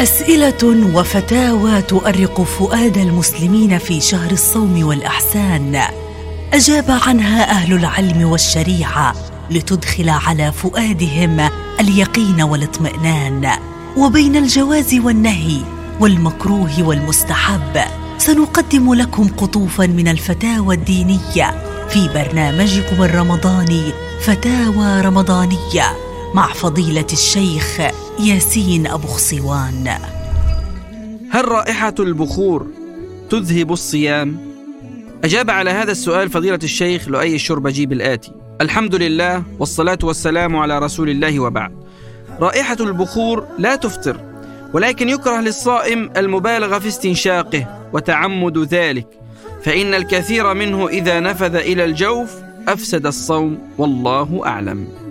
أسئلة وفتاوى تؤرق فؤاد المسلمين في شهر الصوم والأحسان. أجاب عنها أهل العلم والشريعة لتدخل على فؤادهم اليقين والاطمئنان. وبين الجواز والنهي والمكروه والمستحب سنقدم لكم قطوفا من الفتاوى الدينية في برنامجكم الرمضاني فتاوى رمضانية. مع فضيلة الشيخ ياسين أبو خصوان هل رائحة البخور تذهب الصيام؟ أجاب على هذا السؤال فضيلة الشيخ لؤي الشربجي بالآتي الحمد لله والصلاة والسلام على رسول الله وبعد. رائحة البخور لا تفطر ولكن يكره للصائم المبالغة في استنشاقه وتعمد ذلك. فإن الكثير منه إذا نفذ إلى الجوف أفسد الصوم والله أعلم.